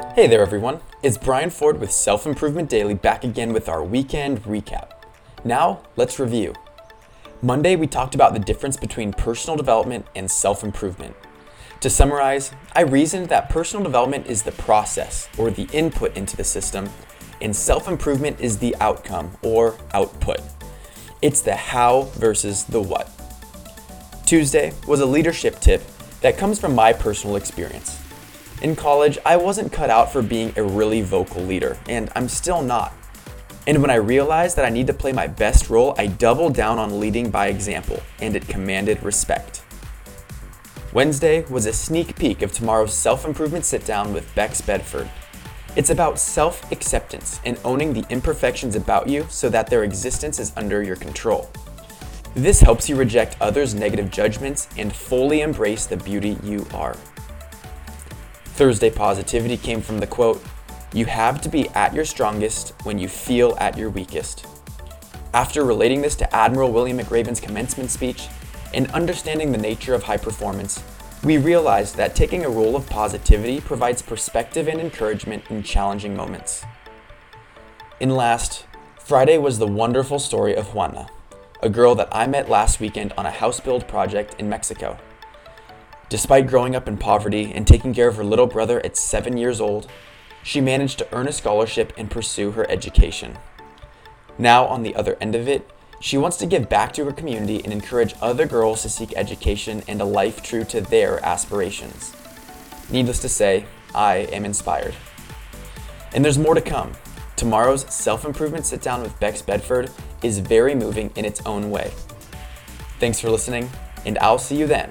Hey there, everyone. It's Brian Ford with Self Improvement Daily back again with our weekend recap. Now, let's review. Monday, we talked about the difference between personal development and self improvement. To summarize, I reasoned that personal development is the process or the input into the system, and self improvement is the outcome or output. It's the how versus the what. Tuesday was a leadership tip that comes from my personal experience. In college, I wasn't cut out for being a really vocal leader, and I'm still not. And when I realized that I need to play my best role, I doubled down on leading by example, and it commanded respect. Wednesday was a sneak peek of tomorrow's self improvement sit down with Bex Bedford. It's about self acceptance and owning the imperfections about you so that their existence is under your control. This helps you reject others' negative judgments and fully embrace the beauty you are. Thursday positivity came from the quote, You have to be at your strongest when you feel at your weakest. After relating this to Admiral William McRaven's commencement speech and understanding the nature of high performance, we realized that taking a role of positivity provides perspective and encouragement in challenging moments. And last, Friday was the wonderful story of Juana, a girl that I met last weekend on a house build project in Mexico. Despite growing up in poverty and taking care of her little brother at seven years old, she managed to earn a scholarship and pursue her education. Now, on the other end of it, she wants to give back to her community and encourage other girls to seek education and a life true to their aspirations. Needless to say, I am inspired. And there's more to come. Tomorrow's self improvement sit down with Bex Bedford is very moving in its own way. Thanks for listening, and I'll see you then